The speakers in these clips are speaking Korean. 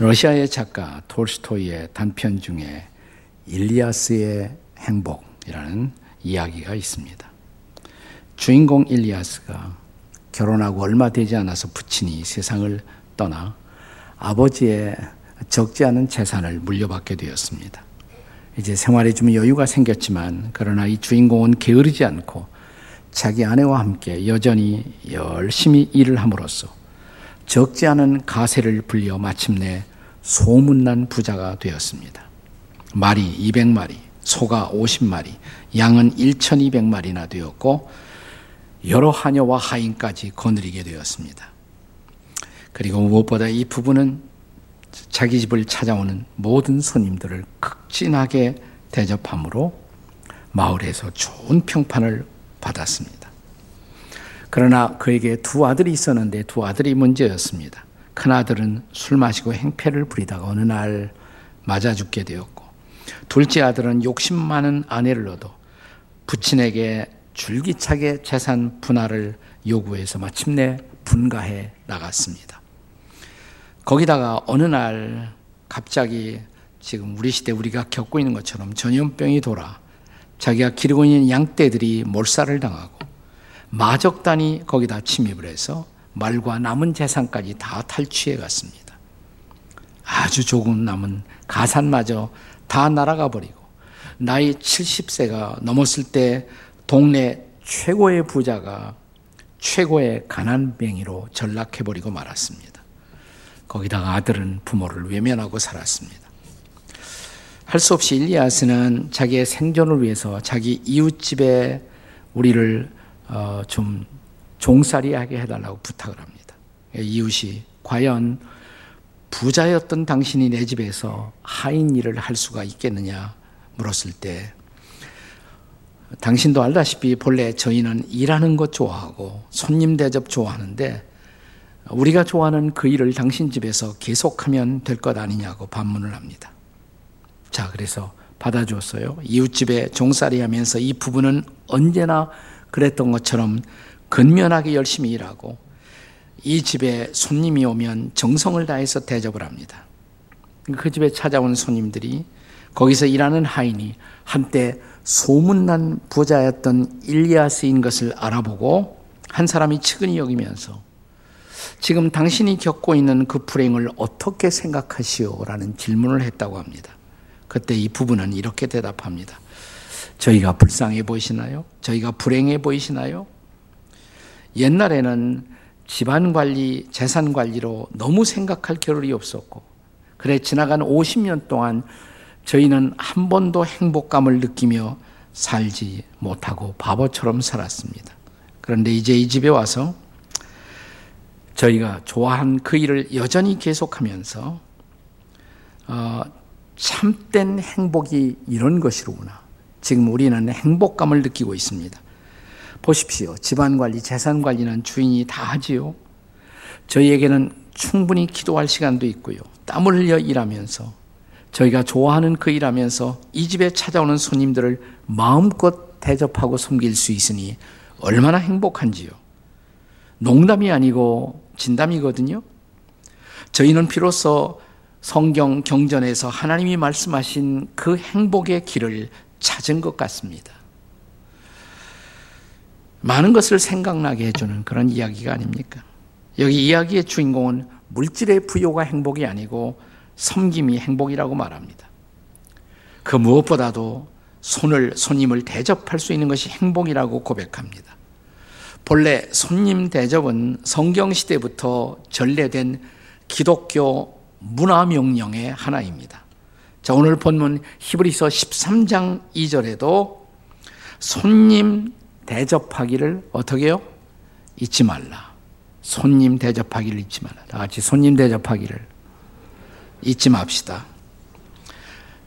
러시아의 작가 톨스토이의 단편 중에 일리아스의 행복이라는 이야기가 있습니다. 주인공 일리아스가 결혼하고 얼마 되지 않아서 부친이 세상을 떠나 아버지의 적지 않은 재산을 물려받게 되었습니다. 이제 생활에 좀 여유가 생겼지만 그러나 이 주인공은 게으르지 않고 자기 아내와 함께 여전히 열심히 일을 함으로써 적지 않은 가세를 불려 마침내 소문난 부자가 되었습니다. 말이 200마리, 소가 50마리, 양은 1200마리나 되었고 여러 하녀와 하인까지 거느리게 되었습니다. 그리고 무엇보다 이 부부는 자기 집을 찾아오는 모든 손님들을 극진하게 대접함으로 마을에서 좋은 평판을 받았습니다. 그러나 그에게 두 아들이 있었는데 두 아들이 문제였습니다. 큰 아들은 술 마시고 행패를 부리다가 어느 날 맞아 죽게 되었고, 둘째 아들은 욕심 많은 아내를 얻어 부친에게 줄기차게 재산 분할을 요구해서 마침내 분가해 나갔습니다. 거기다가 어느 날 갑자기 지금 우리 시대 우리가 겪고 있는 것처럼 전염병이 돌아 자기가 기르고 있는 양떼들이 몰살을 당하고 마적단이 거기다 침입을 해서 말과 남은 재산까지 다 탈취해 갔습니다. 아주 조금 남은 가산마저 다 날아가 버리고 나이 70세가 넘었을 때 동네 최고의 부자가 최고의 가난뱅이로 전락해 버리고 말았습니다. 거기다가 아들은 부모를 외면하고 살았습니다. 할 수 없이 일리아스는 자기의 생존을 위해서 자기 이웃집에 우리를 어, 좀 종살이하게 해달라고 부탁을 합니다. 이웃이 과연 부자였던 당신이 내 집에서 하인 일을 할 수가 있겠느냐 물었을 때 당신도 알다시피 본래 저희는 일하는 것 좋아하고 손님 대접 좋아하는데 우리가 좋아하는 그 일을 당신 집에서 계속하면 될 것 아니냐고 반문을 합니다. 자, 그래서 받아줬어요. 이웃집에 종살이 하면서 이 부부는 언제나 그랬던 것처럼 근면하게 열심히 일하고 이 집에 손님이 오면 정성을 다해서 대접을 합니다. 그 집에 찾아온 손님들이 거기서 일하는 하인이 한때 소문난 부자였던 일리아스인 것을 알아보고 한 사람이 측은히 여기면서 지금 당신이 겪고 있는 그 불행을 어떻게 생각하시오? 라는 질문을 했다고 합니다. 그때 이 부부는 이렇게 대답합니다. 저희가 불쌍해 보이시나요? 저희가 불행해 보이시나요? 옛날에는 집안 관리, 재산 관리로 너무 생각할 겨를이 없었고, 그래, 지나간 50년 동안 저희는 한 번도 행복감을 느끼며 살지 못하고 바보처럼 살았습니다. 그런데 이제 이 집에 와서 저희가 좋아한 그 일을 여전히 계속하면서 어, 참된 행복이 이런 것이로구나. 지금 우리는 행복감을 느끼고 있습니다. 보십시오. 집안 관리, 재산 관리는 주인이 다 하지요. 저희에게는 충분히 기도할 시간도 있고요. 땀을 흘려 일하면서 저희가 좋아하는 그 일하면서 이 집에 찾아오는 손님들을 마음껏 대접하고 섬길 수 있으니 얼마나 행복한지요. 농담이 아니고 진담이거든요. 저희는 비로소 성경 경전에서 하나님이 말씀하신 그 행복의 길을 찾은 것 같습니다. 많은 것을 생각나게 해주는 그런 이야기가 아닙니까? 여기 이야기의 주인공은 물질의 부여가 행복이 아니고 섬김이 행복이라고 말합니다. 그 무엇보다도 손을, 손님을 대접할 수 있는 것이 행복이라고 고백합니다. 본래 손님 대접은 성경 시대부터 전래된 기독교 문화 명령의 하나입니다. 자, 오늘 본문 히브리서 13장 2절에도 손님 대접하기를 어떻게 해요? 잊지 말라. 손님 대접하기를 잊지 말라. 다 같이 손님 대접하기를 잊지 맙시다.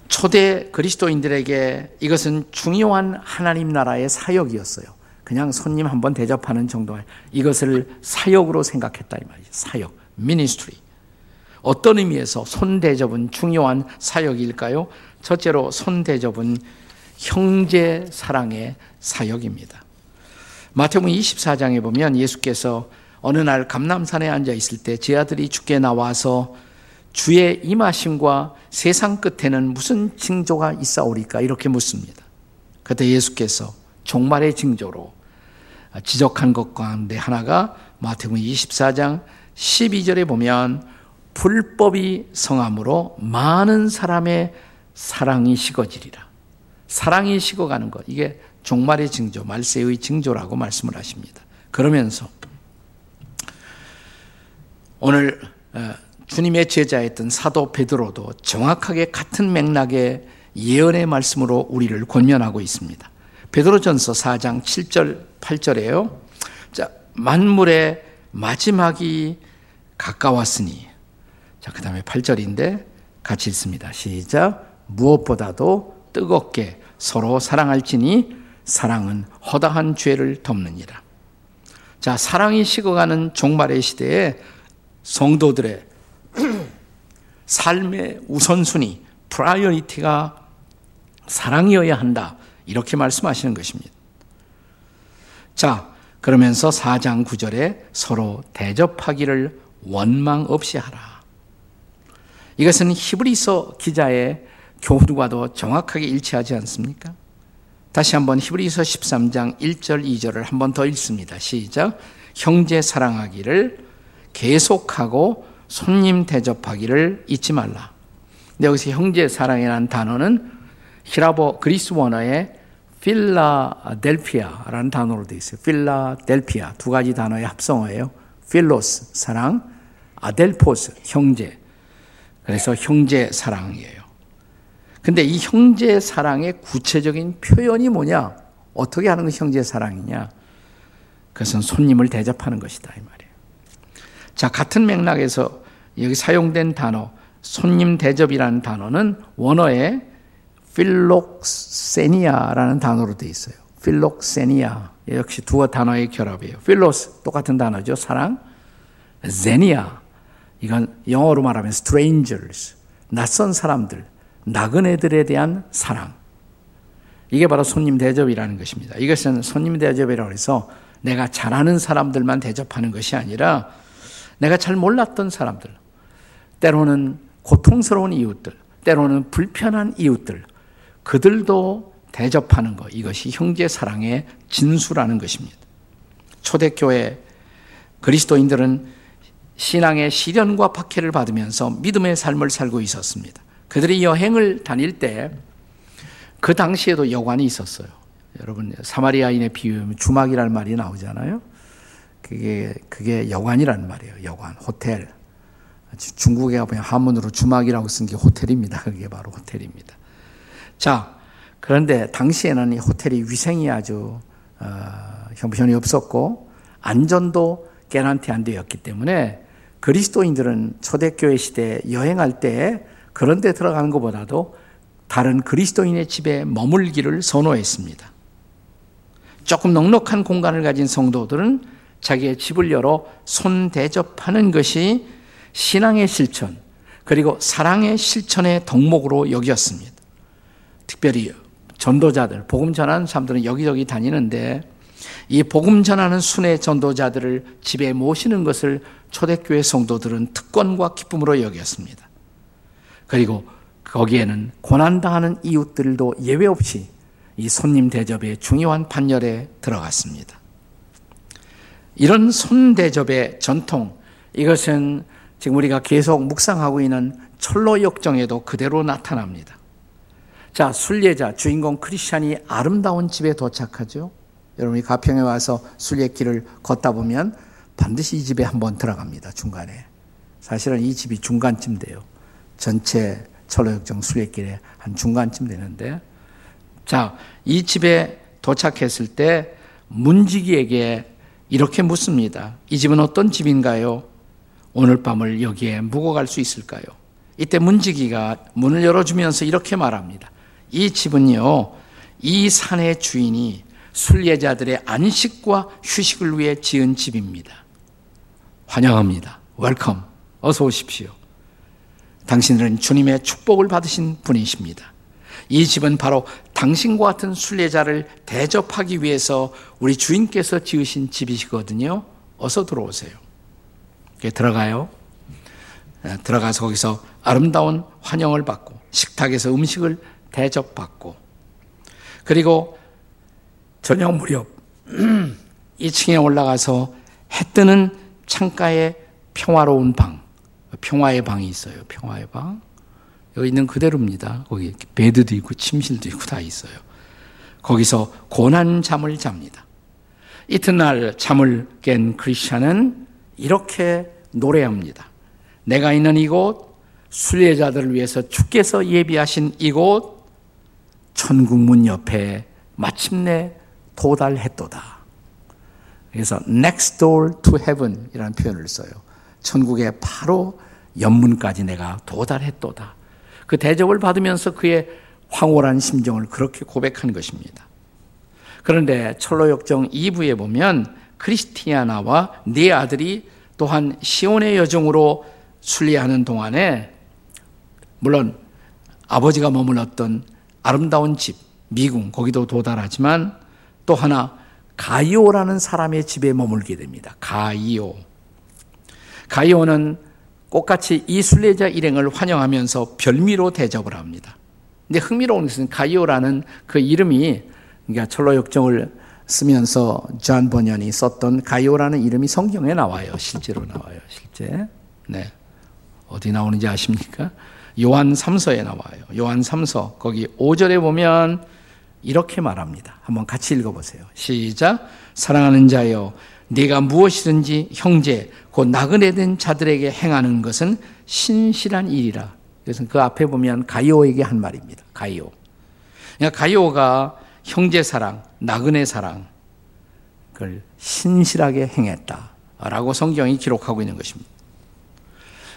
초대 그리스도인들에게 이것은 중요한 하나님 나라의 사역이었어요. 그냥 손님 한번 대접하는 정도 이것을 사역으로 생각했다 이 말이죠. 사역, 미니스트리. 어떤 의미에서 손 대접은 중요한 사역일까요? 첫째로 손 대접은 형제 사랑의 사역입니다. 마태복음 24장에 보면 예수께서 어느 날 감남산에 앉아 있을 때 제 아들이 죽게 나와서 주의 임하심과 세상 끝에는 무슨 징조가 있사오리까 이렇게 묻습니다. 그때 예수께서 종말의 징조로 지적한 것 가운데 하나가 마태복음 24장 12절에 보면 불법이 성함으로 많은 사람의 사랑이 식어지리라. 사랑이 식어가는 것. 이게 종말의 징조, 말세의 징조라고 말씀을 하십니다. 그러면서 오늘 어, 주님의 제자였던 사도 베드로도 정확하게 같은 맥락의 예언의 말씀으로 우리를 권면하고 있습니다. 베드로전서 4장 7절 8절에요. 자, 만물의 마지막이 가까웠으니 자, 그 다음에 8절인데 같이 읽습니다. 시작. 무엇보다도 뜨겁게 서로 사랑할지니 사랑은 허다한 죄를 덮느니라. 자, 사랑이 식어가는 종말의 시대에 성도들의 삶의 우선순위, priority가 사랑이어야 한다. 이렇게 말씀하시는 것입니다. 자, 그러면서 4장 9절에 서로 대접하기를 원망 없이 하라. 이것은 히브리서 기자의 교훈과도 정확하게 일치하지 않습니까? 다시 한번 히브리서 13장 1절 2절을 한 번 더 읽습니다. 시작. 형제 사랑하기를 계속하고 손님 대접하기를 잊지 말라. 근데 여기서 형제 사랑이라는 단어는 히라보 그리스 원어의 필라델피아라는 단어로 되어 있어요. 필라델피아 두 가지 단어의 합성어예요. 필로스 사랑, 아델포스 형제. 그래서 형제 사랑이에요. 근데 이 형제 사랑의 구체적인 표현이 뭐냐? 어떻게 하는 게 형제 사랑이냐? 그것은 손님을 대접하는 것이다 이 말이에요. 자, 같은 맥락에서 여기 사용된 단어 손님 대접이라는 단어는 원어에 필록세니아라는 단어로 되어 있어요. 필록세니아 역시 두 단어의 결합이에요. 필로스 똑같은 단어죠. 사랑. 제니아 이건 영어로 말하면 strangers 낯선 사람들 나그네들에 대한 사랑. 이게 바로 손님 대접이라는 것입니다. 이것은 손님 대접이라고 해서 내가 잘 아는 사람들만 대접하는 것이 아니라 내가 잘 몰랐던 사람들, 때로는 고통스러운 이웃들, 때로는 불편한 이웃들, 그들도 대접하는 것. 이것이 형제 사랑의 진수라는 것입니다. 초대교회 그리스도인들은 신앙의 시련과 박해를 받으면서 믿음의 삶을 살고 있었습니다. 그들이 여행을 다닐 때 그 당시에도 여관이 있었어요. 여러분 사마리아인의 비유면 주막이라는 말이 나오잖아요. 그게 그게 여관이라는 말이에요. 여관, 호텔. 중국에 보면 한문으로 주막이라고 쓴 게 호텔입니다. 그게 바로 호텔입니다. 자, 그런데 당시에는 이 호텔이 위생이 아주 어, 형편이 없었고 안전도 개런티 안 되었기 때문에 그리스도인들은 초대교회 시대 여행할 때 그런 데 들어가는 것보다도 다른 그리스도인의 집에 머물기를 선호했습니다. 조금 넉넉한 공간을 가진 성도들은 자기의 집을 열어 손 대접하는 것이 신앙의 실천, 그리고 사랑의 실천의 덕목으로 여겼습니다. 특별히 전도자들, 복음 전하는 사람들은 여기저기 다니는데 이 복음 전하는 순회 전도자들을 집에 모시는 것을 초대교회 성도들은 특권과 기쁨으로 여겼습니다. 그리고 거기에는 고난당하는 이웃들도 예외 없이 이 손님 대접의 중요한 판열에 들어갔습니다. 이런 손 대접의 전통, 이것은 지금 우리가 계속 묵상하고 있는 철로 역정에도 그대로 나타납니다. 자, 순례자, 주인공 크리스찬이 아름다운 집에 도착하죠. 여러분이 가평에 와서 순례길을 걷다 보면 반드시 이 집에 한번 들어갑니다. 중간에. 사실은 이 집이 중간쯤 돼요. 전체 철로역정 순례길에 한 중간쯤 되는데 자, 이 집에 도착했을 때 문지기에게 이렇게 묻습니다. 이 집은 어떤 집인가요? 오늘 밤을 여기에 묵어 갈수 있을까요? 이때 문지기가 문을 열어주면서 이렇게 말합니다. 이 집은요, 이 산의 주인이 순례자들의 안식과 휴식을 위해 지은 집입니다. 환영합니다. Welcome. 어서 오십시오. 당신들은 주님의 축복을 받으신 분이십니다. 이 집은 바로 당신과 같은 순례자를 대접하기 위해서 우리 주인께서 지으신 집이시거든요. 어서 들어오세요. 들어가요. 들어가서 거기서 아름다운 환영을 받고 식탁에서 음식을 대접받고 그리고 저녁 무렵 2층에 올라가서 해 뜨는 창가에 평화로운 방, 평화의 방이 있어요. 평화의 방. 여기 있는 그대로입니다. 거기 베드도 있고 침실도 있고 다 있어요. 거기서 고난 잠을 잡니다. 이튿날 잠을 깬 크리스찬은 이렇게 노래합니다. 내가 있는 이곳, 순례자들을 위해서 주께서 예비하신 이곳, 천국문 옆에 마침내 도달했도다. 그래서 next door to heaven 이라는 표현을 써요. 천국의 바로 연문까지 내가 도달했도다. 그 대접을 받으면서 그의 황홀한 심정을 그렇게 고백한 것입니다. 그런데 철로 역정 2부에 보면 크리스티아나와 네 아들이 또한 시온의 여정으로 순례하는 동안에 물론 아버지가 머물렀던 아름다운 집 미궁 거기도 도달하지만 또 하나 가이오라는 사람의 집에 머물게 됩니다. 가이오. 가이오는 똑같이 이 순례자 일행을 환영하면서 별미로 대접을 합니다. 근데 흥미로운 것은 가이오라는 그 이름이 그러니까 천로역정을 쓰면서 존 번연이 썼던 가이오라는 이름이 성경에 나와요. 실제로 나와요. 실제. 네. 어디 나오는지 아십니까? 요한 3서에 나와요. 요한 3서 거기 5절에 보면 이렇게 말합니다. 한번 같이 읽어보세요. 시작. 사랑하는 자여, 네가 무엇이든지 형제, 곧 나그네 된 자들에게 행하는 것은 신실한 일이라. 그래서 그 앞에 보면 가이오에게 한 말입니다. 가이오. 그러니까 가이오가 형제 사랑, 나그네 사랑, 그걸 신실하게 행했다라고 성경이 기록하고 있는 것입니다.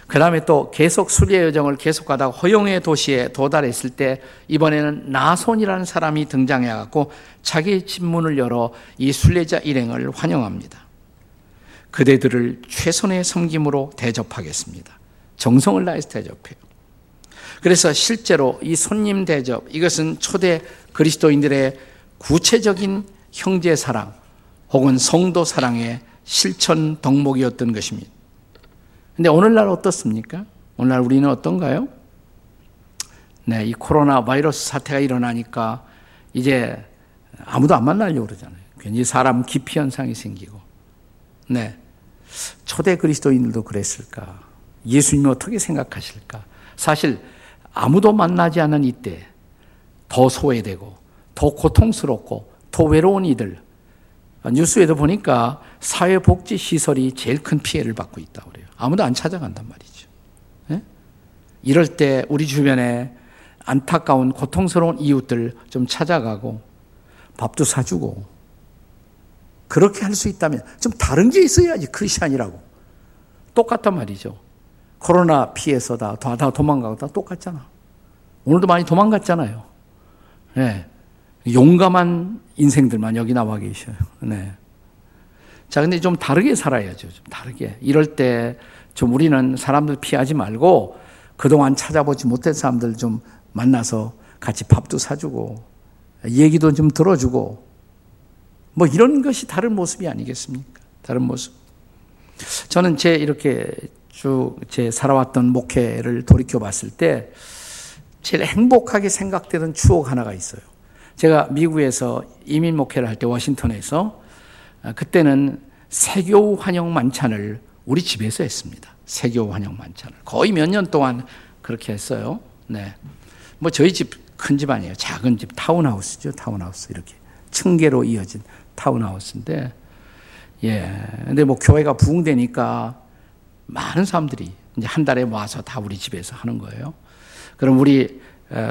그 다음에 또 계속 수리의 여정을 계속하다가 허용의 도시에 도달했을 때 이번에는 나손이라는 사람이 등장해 갖고 자기 집문을 열어 이 순례자 일행을 환영합니다. 그대들을 최선의 섬김으로 대접하겠습니다. 정성을 다해서 대접해요. 그래서 실제로 이 손님 대접 이것은 초대 그리스도인들의 구체적인 형제 사랑 혹은 성도 사랑의 실천 덕목이었던 것입니다. 근데 오늘날 어떻습니까? 오늘날 우리는 어떤가요? 네, 이 코로나 바이러스 사태가 일어나니까 이제 아무도 안 만나려고 그러잖아요. 괜히 사람 기피 현상이 생기고. 네. 초대 그리스도인들도 그랬을까? 예수님이 어떻게 생각하실까? 사실 아무도 만나지 않은 이때 더 소외되고 더 고통스럽고 더 외로운 이들 뉴스에도 보니까 사회복지 시설이 제일 큰 피해를 받고 있다고 그래요. 아무도 안 찾아간단 말이죠. 네? 이럴 때 우리 주변에 안타까운 고통스러운 이웃들 좀 찾아가고 밥도 사주고 그렇게 할 수 있다면 좀 다른 게 있어야지 크리스천이라고 똑같단 말이죠. 코로나 피해서 다, 다 도망가고 다 똑같잖아. 오늘도 많이 도망갔잖아요. 네. 용감한 인생들만 여기 나와 계셔요. 네. 자, 근데 좀 다르게 살아야죠. 좀 다르게. 이럴 때 좀 우리는 사람들 피하지 말고 그동안 찾아보지 못한 사람들 좀 만나서 같이 밥도 사주고 얘기도 좀 들어주고 뭐 이런 것이 다른 모습이 아니겠습니까? 다른 모습. 저는 제 이렇게 쭉 제 살아왔던 목회를 돌이켜 봤을 때 제일 행복하게 생각되던 추억 하나가 있어요. 제가 미국에서 이민 목회를 할 때 워싱턴에서 아, 그때는 새 교우 환영 만찬을 우리 집에서 했습니다. 새 교우 환영 만찬을 거의 몇 년 동안 그렇게 했어요. 네. 뭐 저희 집 큰 집 아니에요. 작은 집 타운하우스죠. 타운하우스 이렇게 층계로 이어진 타운하우스인데 예. 근데 뭐 교회가 부흥되니까 많은 사람들이 이제 한 달에 와서 다 우리 집에서 하는 거예요. 그럼 우리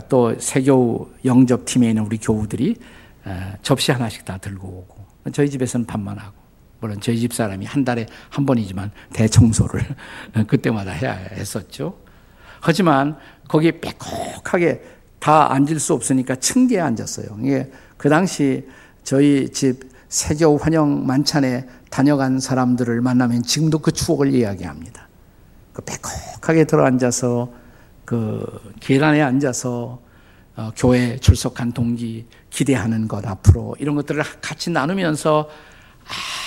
또 세교 영접 팀에 있는 우리 교우들이 접시 하나씩 다 들고 오고 저희 집에서는 밥만 하고 물론 저희 집 사람이 한 달에 한 번이지만 대청소를 그때마다 해야 했었죠. 하지만 거기 빼곡하게 다 앉을 수 없으니까 층계에 앉았어요. 이게 그 당시 저희 집 세교 환영 만찬에 다녀간 사람들을 만나면 지금도 그 추억을 이야기합니다. 그 빼곡하게 들어 앉아서 그 계란에 앉아서 어, 교회 출석한 동기 기대하는 것 앞으로 이런 것들을 같이 나누면서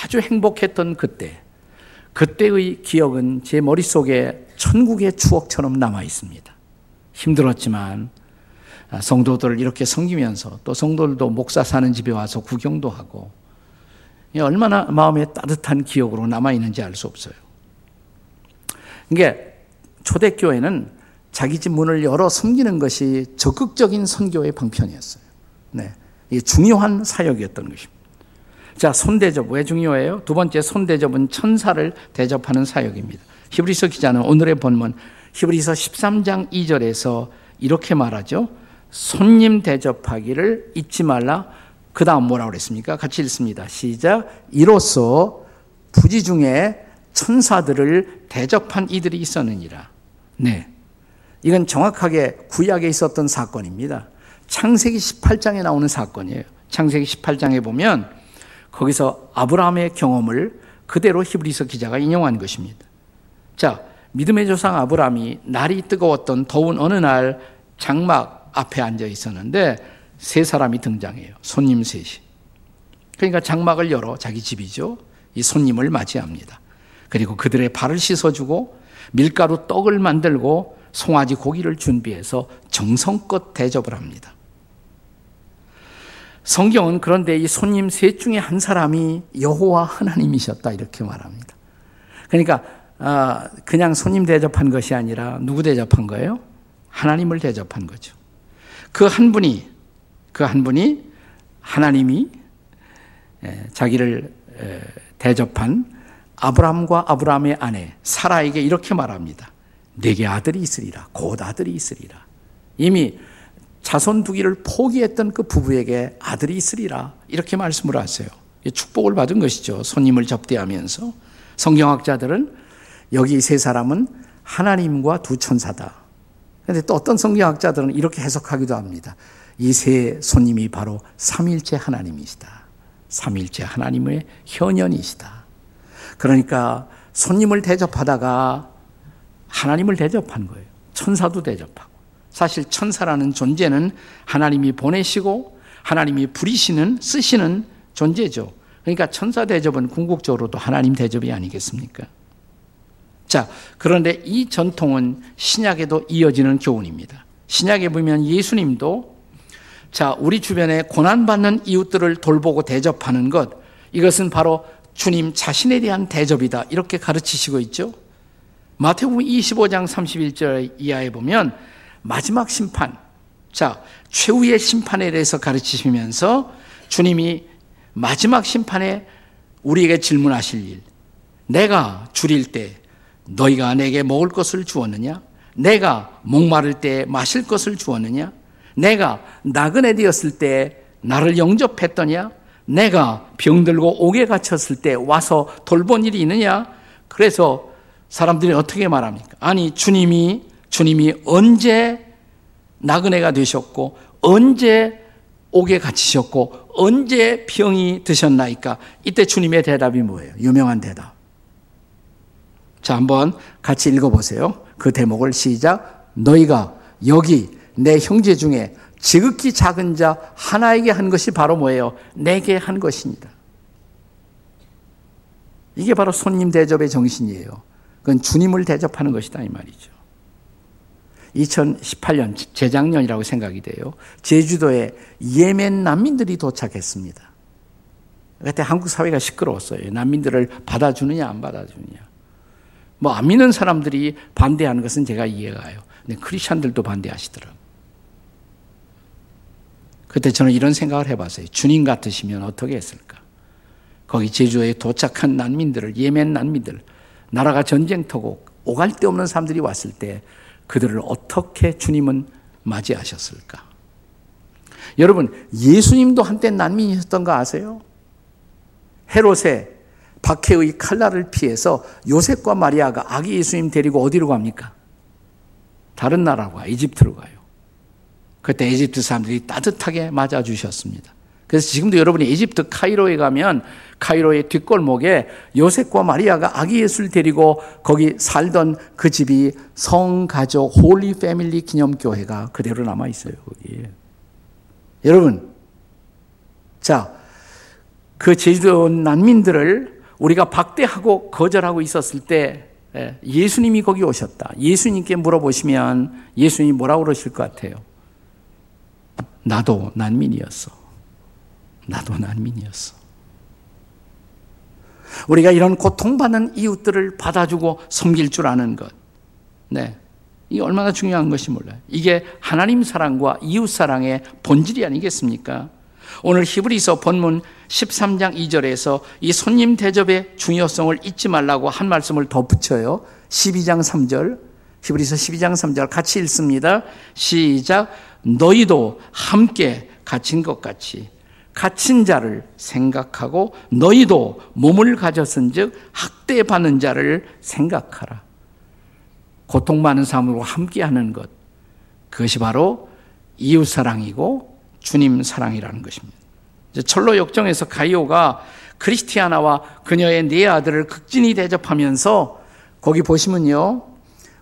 아주 행복했던 그때 그때의 기억은 제 머릿속에 천국의 추억처럼 남아 있습니다. 힘들었지만 아, 성도들을 이렇게 섬기면서 또 성도들도 목사 사는 집에 와서 구경도 하고 얼마나 마음에 따뜻한 기억으로 남아 있는지 알 수 없어요. 이게 초대교회는 자기 집 문을 열어 섬기는 것이 적극적인 선교의 방편이었어요. 네. 이게 중요한 사역이었던 것입니다. 자, 손대접 왜 중요해요? 두 번째 손대접은 천사를 대접하는 사역입니다. 히브리서 기자는 오늘의 본문 히브리서 13장 2절에서 이렇게 말하죠. 손님 대접하기를 잊지 말라. 그 다음 뭐라고 그랬습니까? 같이 읽습니다. 시작. 이로써 부지 중에 천사들을 대접한 이들이 있었느니라. 네. 이건 정확하게 구약에 있었던 사건입니다. 창세기 18장에 나오는 사건이에요. 창세기 18장에 보면 거기서 아브라함의 경험을 그대로 히브리서 기자가 인용한 것입니다. 자, 믿음의 조상 아브라함이 날이 뜨거웠던 더운 어느 날 장막 앞에 앉아 있었는데 세 사람이 등장해요. 손님 셋이. 그러니까 장막을 열어 자기 집이죠. 이 손님을 맞이합니다. 그리고 그들의 발을 씻어주고 밀가루 떡을 만들고 송아지 고기를 준비해서 정성껏 대접을 합니다. 성경은 그런데 이 손님 셋 중에 한 사람이 여호와 하나님이셨다 이렇게 말합니다. 그러니까 아, 그냥 손님 대접한 것이 아니라 누구 대접한 거예요? 하나님을 대접한 거죠. 그 한 분이 그 한 분이 하나님이 자기를 대접한 아브라함과 아브라함의 아내 사라에게 이렇게 말합니다. 내게 아들이 있으리라. 곧 아들이 있으리라. 이미 자손 두기를 포기했던 그 부부에게 아들이 있으리라. 이렇게 말씀을 하세요. 축복을 받은 것이죠. 손님을 접대하면서. 성경학자들은 여기 세 사람은 하나님과 두 천사다. 그런데 또 어떤 성경학자들은 이렇게 해석하기도 합니다. 이 세 손님이 바로 삼일째 하나님이시다. 삼일째 하나님의 현현이시다. 그러니까 손님을 대접하다가 하나님을 대접한 거예요. 천사도 대접하고. 사실 천사라는 존재는 하나님이 보내시고 하나님이 부리시는 쓰시는 존재죠. 그러니까 천사 대접은 궁극적으로도 하나님 대접이 아니겠습니까? 자, 그런데 이 전통은 신약에도 이어지는 교훈입니다. 신약에 보면 예수님도 자, 우리 주변에 고난받는 이웃들을 돌보고 대접하는 것, 이것은 바로 주님 자신에 대한 대접이다. 이렇게 가르치시고 있죠. 마태복음 25장 31절 이하에 보면 마지막 심판, 자, 최후의 심판에 대해서 가르치시면서 주님이 마지막 심판에 우리에게 질문하실 일. 내가 줄일 때 너희가 내게 먹을 것을 주었느냐? 내가 목마를 때 마실 것을 주었느냐? 내가 나그네 되었을 때 나를 영접했더냐? 내가 병들고 옥에 갇혔을 때 와서 돌본 일이 있느냐? 그래서 사람들이 어떻게 말합니까? 아니, 주님이 주님이 언제 나그네가 되셨고 언제 옥에 갇히셨고 언제 병이 드셨나이까? 이때 주님의 대답이 뭐예요? 유명한 대답. 자, 한번 같이 읽어 보세요. 그 대목을 시작. 너희가 여기 내 형제 중에 지극히 작은 자 하나에게 한 것이 바로 뭐예요? 내게 한 것입니다. 이게 바로 손님 대접의 정신이에요. 그건 주님을 대접하는 것이다 이 말이죠. 2018년 재작년이라고 생각이 돼요. 제주도에 예멘 난민들이 도착했습니다. 그때 한국 사회가 시끄러웠어요. 난민들을 받아주느냐 안 받아주느냐. 뭐 안 믿는 사람들이 반대하는 것은 제가 이해가 가요. 근데 크리스천들도 반대하시더라고요. 그때 저는 이런 생각을 해봤어요. 주님 같으시면 어떻게 했을까? 거기 제주에 도착한 난민들을, 예멘 난민들, 나라가 전쟁터고 오갈 데 없는 사람들이 왔을 때 그들을 어떻게 주님은 맞이하셨을까? 여러분, 예수님도 한때 난민이셨던 거 아세요? 헤롯의 박해의 칼날을 피해서 요셉과 마리아가 아기 예수님 데리고 어디로 갑니까? 다른 나라로 가, 이집트로 가요. 그때 이집트 사람들이 따뜻하게 맞아주셨습니다. 그래서 지금도 여러분이 이집트 카이로에 가면 카이로의 뒷골목에 요셉과 마리아가 아기 예수를 데리고 거기 살던 그 집이 성가족 Holy Family 기념교회가 그대로 남아 있어요. 거기. 여러분, 자, 그 제주도 난민들을 우리가 박대하고 거절하고 있었을 때 예, 예수님이 거기 오셨다. 예수님께 물어보시면 예수님이 뭐라고 그러실 것 같아요? 나도 난민이었어. 나도 난민이었어. 우리가 이런 고통받는 이웃들을 받아주고 섬길 줄 아는 것. 네. 이게 얼마나 중요한 것이 몰라요. 이게 하나님 사랑과 이웃 사랑의 본질이 아니겠습니까? 오늘 히브리서 본문 13장 2절에서 이 손님 대접의 중요성을 잊지 말라고 한 말씀을 더 붙여요. 12장 3절. 히브리서 12장 3절 같이 읽습니다. 시작. 너희도 함께 갇힌 것 같이 갇힌 자를 생각하고 너희도 몸을 가졌은즉 학대받는 자를 생각하라. 고통받는 삶으로 함께하는 것 그것이 바로 이웃 사랑이고 주님 사랑이라는 것입니다. 철로 역정에서 가이오가 크리스티아나와 그녀의 네 아들을 극진히 대접하면서 거기 보시면요.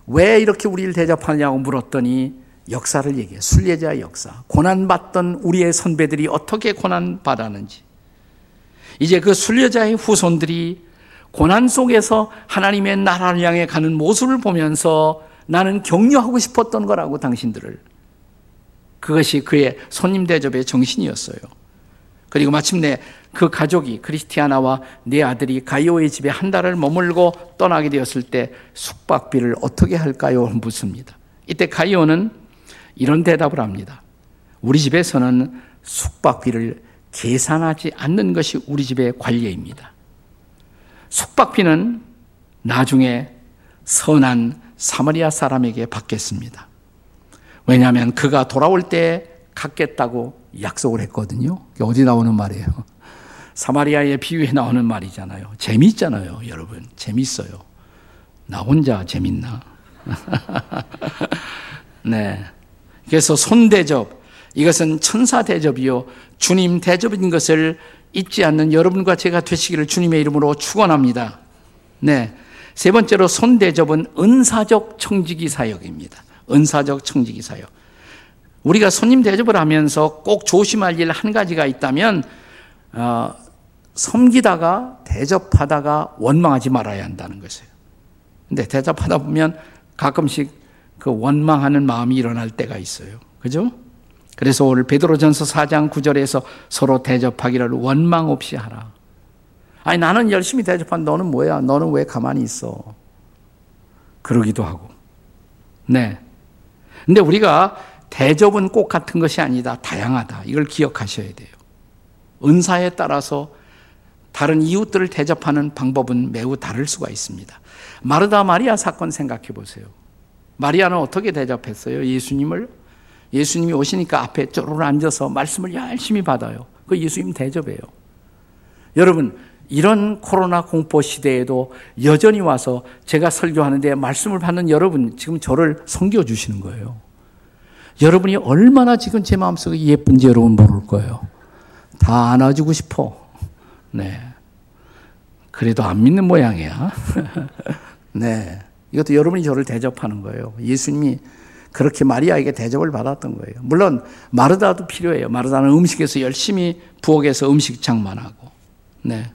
왜 이렇게 우리를 대접하냐고 물었더니 역사를 얘기해. 순례자의 역사. 고난받던 우리의 선배들이 어떻게 고난받았는지. 이제 그 순례자의 후손들이 고난 속에서 하나님의 나라를 향해 가는 모습을 보면서 나는 격려하고 싶었던 거라고 당신들을. 그것이 그의 손님 대접의 정신이었어요. 그리고 마침내 그 가족이 크리스티아나와 네 아들이 가이오의 집에 한 달을 머물고 떠나게 되었을 때 숙박비를 어떻게 할까요? 묻습니다. 이때 가이오는 이런 대답을 합니다. 우리 집에서는 숙박비를 계산하지 않는 것이 우리 집의 관례입니다. 숙박비는 나중에 선한 사마리아 사람에게 받겠습니다. 왜냐하면 그가 돌아올 때 갖겠다고 약속을 했거든요. 어디 나오는 말이에요? 사마리아의 비유에 나오는 말이잖아요. 재미있잖아요, 여러분. 재밌어요. 나 혼자 재밌나? 네. 그래서 손대접, 이것은 천사 대접이요. 주님 대접인 것을 잊지 않는 여러분과 제가 되시기를 주님의 이름으로 축원합니다. 네. 세 번째로 손대접은 은사적 청지기 사역입니다. 은사적 청지기 사역. 우리가 손님 대접을 하면서 꼭 조심할 일 한 가지가 있다면 어, 섬기다가 대접하다가 원망하지 말아야 한다는 것이에요. 근데 대접하다 보면 가끔씩 그 원망하는 마음이 일어날 때가 있어요. 그죠? 그래서 오늘 베드로전서 4장 9절에서 서로 대접하기를 원망 없이 하라. 아니 나는 열심히 대접한 너는 뭐야? 너는 왜 가만히 있어? 그러기도 하고. 네. 근데 우리가 대접은 꼭 같은 것이 아니다. 다양하다. 이걸 기억하셔야 돼요. 은사에 따라서 다른 이웃들을 대접하는 방법은 매우 다를 수가 있습니다. 마르다 마리아 사건 생각해 보세요. 마리아는 어떻게 대접했어요? 예수님을? 예수님이 오시니까 앞에 쪼르르 앉아서 말씀을 열심히 받아요. 그 예수님 대접해요. 여러분, 이런 코로나 공포 시대에도 여전히 와서 제가 설교하는데 말씀을 받는 여러분, 지금 저를 섬겨주시는 거예요. 여러분이 얼마나 지금 제 마음속에 예쁜지 여러분 모를 거예요. 다 안아주고 싶어. 네. 그래도 안 믿는 모양이야. 네. 이것도 여러분이 저를 대접하는 거예요. 예수님이 그렇게 마리아에게 대접을 받았던 거예요. 물론 마르다도 필요해요. 마르다는 음식에서 열심히 부엌에서 음식 장만하고. 네.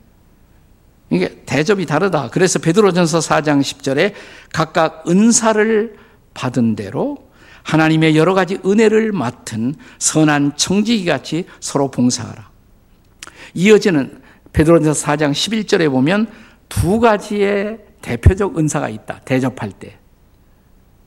이게 대접이 다르다. 그래서 베드로전서 4장 10절에 각각 은사를 받은 대로 하나님의 여러 가지 은혜를 맡은 선한 청지기 같이 서로 봉사하라. 이어지는 베드로전서 4장 11절에 보면 두 가지의 대표적 은사가 있다. 대접할 때.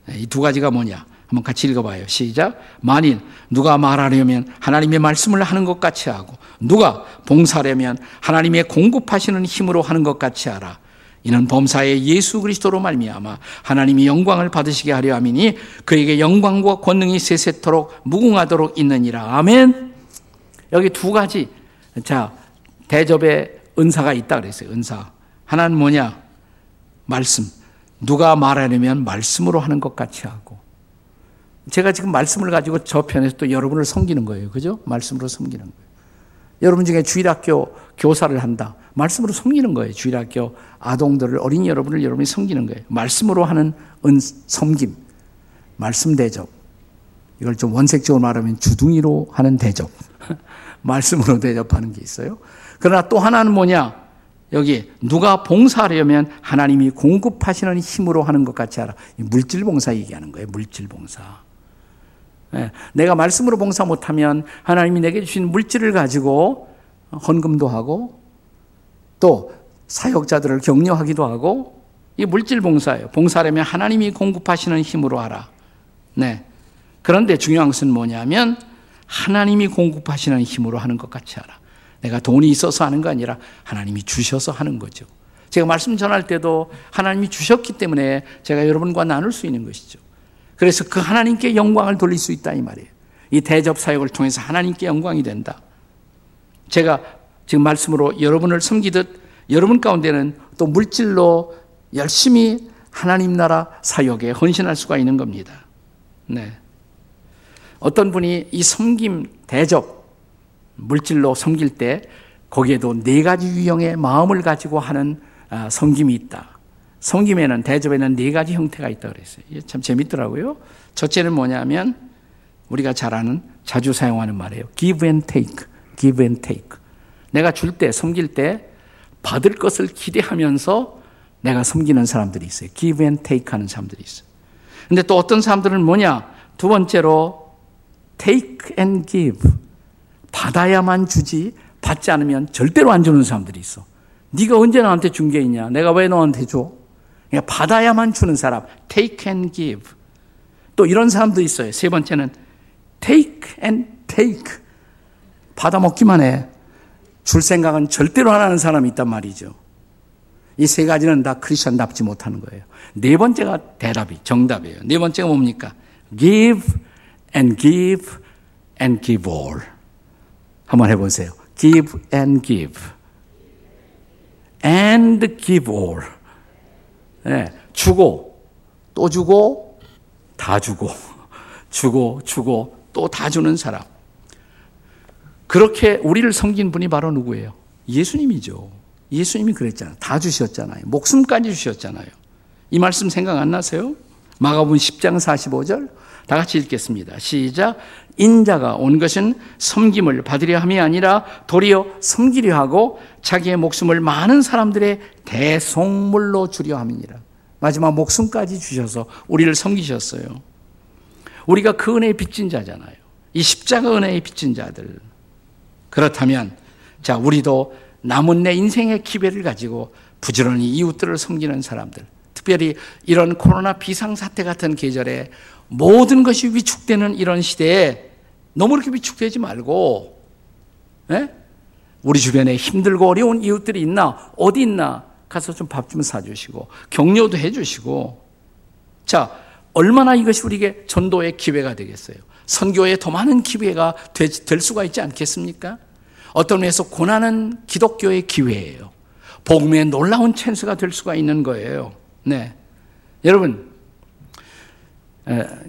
이 두 가지가 뭐냐? 한번 같이 읽어봐요. 시작. 만일 누가 말하려면 하나님의 말씀을 하는 것 같이 하고 누가 봉사하려면 하나님의 공급하시는 힘으로 하는 것 같이 하라. 이는 범사의 예수 그리스도로 말미암아 하나님이 영광을 받으시게 하려 함이니 그에게 영광과 권능이 세세토록 무궁하도록 있느니라. 아멘. 여기 두 가지 자 대접의 은사가 있다 그랬어요. 은사. 하나는 뭐냐? 말씀. 누가 말하려면 말씀으로 하는 것 같이 하고. 제가 지금 말씀을 가지고 저 편에서 또 여러분을 섬기는 거예요. 그죠? 말씀으로 섬기는 거예요. 여러분 중에 주일학교 교사를 한다. 말씀으로 섬기는 거예요. 주일학교 아동들을, 어린이 여러분을 여러분이 섬기는 거예요. 말씀으로 하는 은, 섬김. 말씀 대접. 이걸 좀 원색적으로 말하면 주둥이로 하는 대접. 말씀으로 대접하는 게 있어요. 그러나 또 하나는 뭐냐? 여기 누가 봉사하려면 하나님이 공급하시는 힘으로 하는 것 같이 하라. 물질 봉사 얘기하는 거예요. 물질 봉사. 예, 내가 말씀으로 봉사 못하면 하나님이 내게 주신 물질을 가지고 헌금도 하고 또 사역자들을 격려하기도 하고 이 물질 봉사예요. 봉사하려면 하나님이 공급하시는 힘으로 하라. 네. 그런데 중요한 것은 뭐냐면 하나님이 공급하시는 힘으로 하는 것 같이 하라. 내가 돈이 있어서 하는 거 아니라 하나님이 주셔서 하는 거죠. 제가 말씀 전할 때도 하나님이 주셨기 때문에 제가 여러분과 나눌 수 있는 것이죠. 그래서 그 하나님께 영광을 돌릴 수 있다 이 말이에요. 이 대접 사역을 통해서 하나님께 영광이 된다. 제가 지금 말씀으로 여러분을 섬기듯 여러분 가운데는 또 물질로 열심히 하나님 나라 사역에 헌신할 수가 있는 겁니다. 네. 어떤 분이 이 섬김 대접 물질로 섬길 때 거기에도 네 가지 유형의 마음을 가지고 하는 아, 섬김이 있다. 섬김에는 대접에는 네 가지 형태가 있다 그랬어요. 참 재밌더라고요. 첫째는 뭐냐면 우리가 잘 아는 자주 사용하는 말이에요. give and take. give and take. 내가 줄 때, 섬길 때 받을 것을 기대하면서 내가 섬기는 사람들이 있어요. give and take 하는 사람들이 있어요. 근데 또 어떤 사람들은 뭐냐? 두 번째로 take and give. 받아야만 주지 받지 않으면 절대로 안 주는 사람들이 있어. 네가 언제 나한테 준 게 있냐? 내가 왜 너한테 줘? 그러니까 받아야만 주는 사람, take and give. 또 이런 사람도 있어요. 세 번째는 take and take. 받아 먹기만 해. 줄 생각은 절대로 안 하는 사람이 있단 말이죠. 이 세 가지는 다 크리스천답지 못하는 거예요. 네 번째가 대답이 정답이에요. 네 번째가 뭡니까? give and give and give all. 한번 해보세요. give and give. and give all. 네, 주고, 또 주고, 다 주고, 주고, 주고, 또 다 주는 사람. 그렇게 우리를 섬긴 분이 바로 누구예요? 예수님이죠. 예수님이 그랬잖아요. 다 주셨잖아요. 목숨까지 주셨잖아요. 이 말씀 생각 안 나세요? 마가복음 10장 45절 다 같이 읽겠습니다. 시작. 인자가 온 것은 섬김을 받으려 함이 아니라 도리어 섬기려 하고 자기의 목숨을 많은 사람들의 대속물로 주려 함이니라. 마지막 목숨까지 주셔서 우리를 섬기셨어요. 우리가 그 은혜의 빚진 자잖아요. 이 십자가 은혜의 빚진 자들. 그렇다면 자 우리도 남은 내 인생의 기회를 가지고 부지런히 이웃들을 섬기는 사람들. 특별히 이런 코로나 비상사태 같은 계절에 모든 것이 위축되는 이런 시대에 너무 이렇게 위축되지 말고, 예? 우리 주변에 힘들고 어려운 이웃들이 있나? 어디 있나? 가서 좀 밥 좀 사주시고, 격려도 해주시고. 자, 얼마나 이것이 우리에게 전도의 기회가 되겠어요? 선교에 더 많은 기회가 될 수가 있지 않겠습니까? 어떤 면에서 고난은 기독교의 기회예요. 복음의 놀라운 찬스가 될 수가 있는 거예요. 네. 여러분,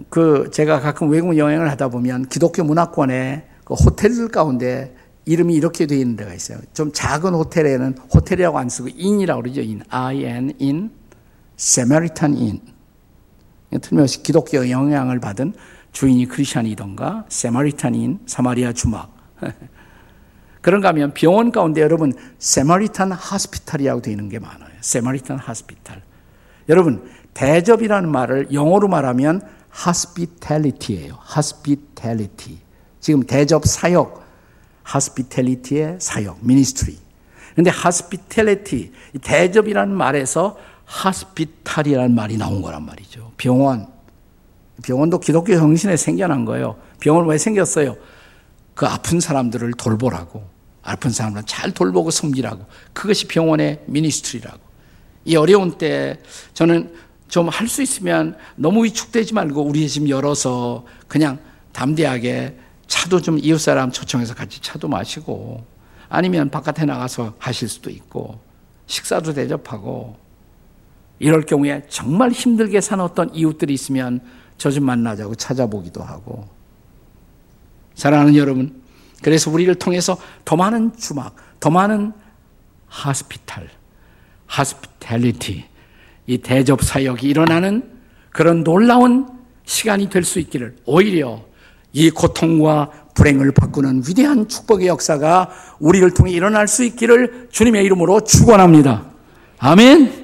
그 제가 가끔 외국 여행을 하다 보면 기독교 문화권의 그 호텔들 가운데 이름이 이렇게 되어 있는 데가 있어요. 좀 작은 호텔에는 호텔이라고 안 쓰고 inn이라고 그러죠. 인. I-N, inn. Samaritan Inn. 틀림없이 기독교 영향을 받은 주인이 크리스찬이던가 Samaritan Inn, 사마리아 주막. 그런가 하면 병원 가운데 여러분 세마리탄 하스피탈이라고 되어 있는 게 많아요. 세마리탄 하스피탈. 여러분 대접이라는 말을 영어로 말하면 hospitality예요. hospitality. 지금 대접 사역, hospitality의 사역, ministry. 근데 hospitality, 대접이라는 말에서 hospital이라는 말이 나온 거란 말이죠. 병원. 병원도 기독교 정신에 생겨난 거예요. 병원 왜 생겼어요? 그 아픈 사람들을 돌보라고. 아픈 사람을 잘 돌보고 섬기라고. 그것이 병원의 미니스트리라고. 이 어려운 때 저는 좀 할 수 있으면 너무 위축되지 말고 우리 집 열어서 그냥 담대하게 차도 좀 이웃 사람 초청해서 같이 차도 마시고 아니면 바깥에 나가서 하실 수도 있고 식사도 대접하고 이럴 경우에 정말 힘들게 사는 어떤 이웃들이 있으면 저 좀 만나자고 찾아보기도 하고. 사랑하는 여러분 그래서 우리를 통해서 더 많은 주막 더 많은 하스피탈 하스피탈리티 이 대접 사역이 일어나는 그런 놀라운 시간이 될 수 있기를 오히려 이 고통과 불행을 바꾸는 위대한 축복의 역사가 우리를 통해 일어날 수 있기를 주님의 이름으로 축원합니다. 아멘.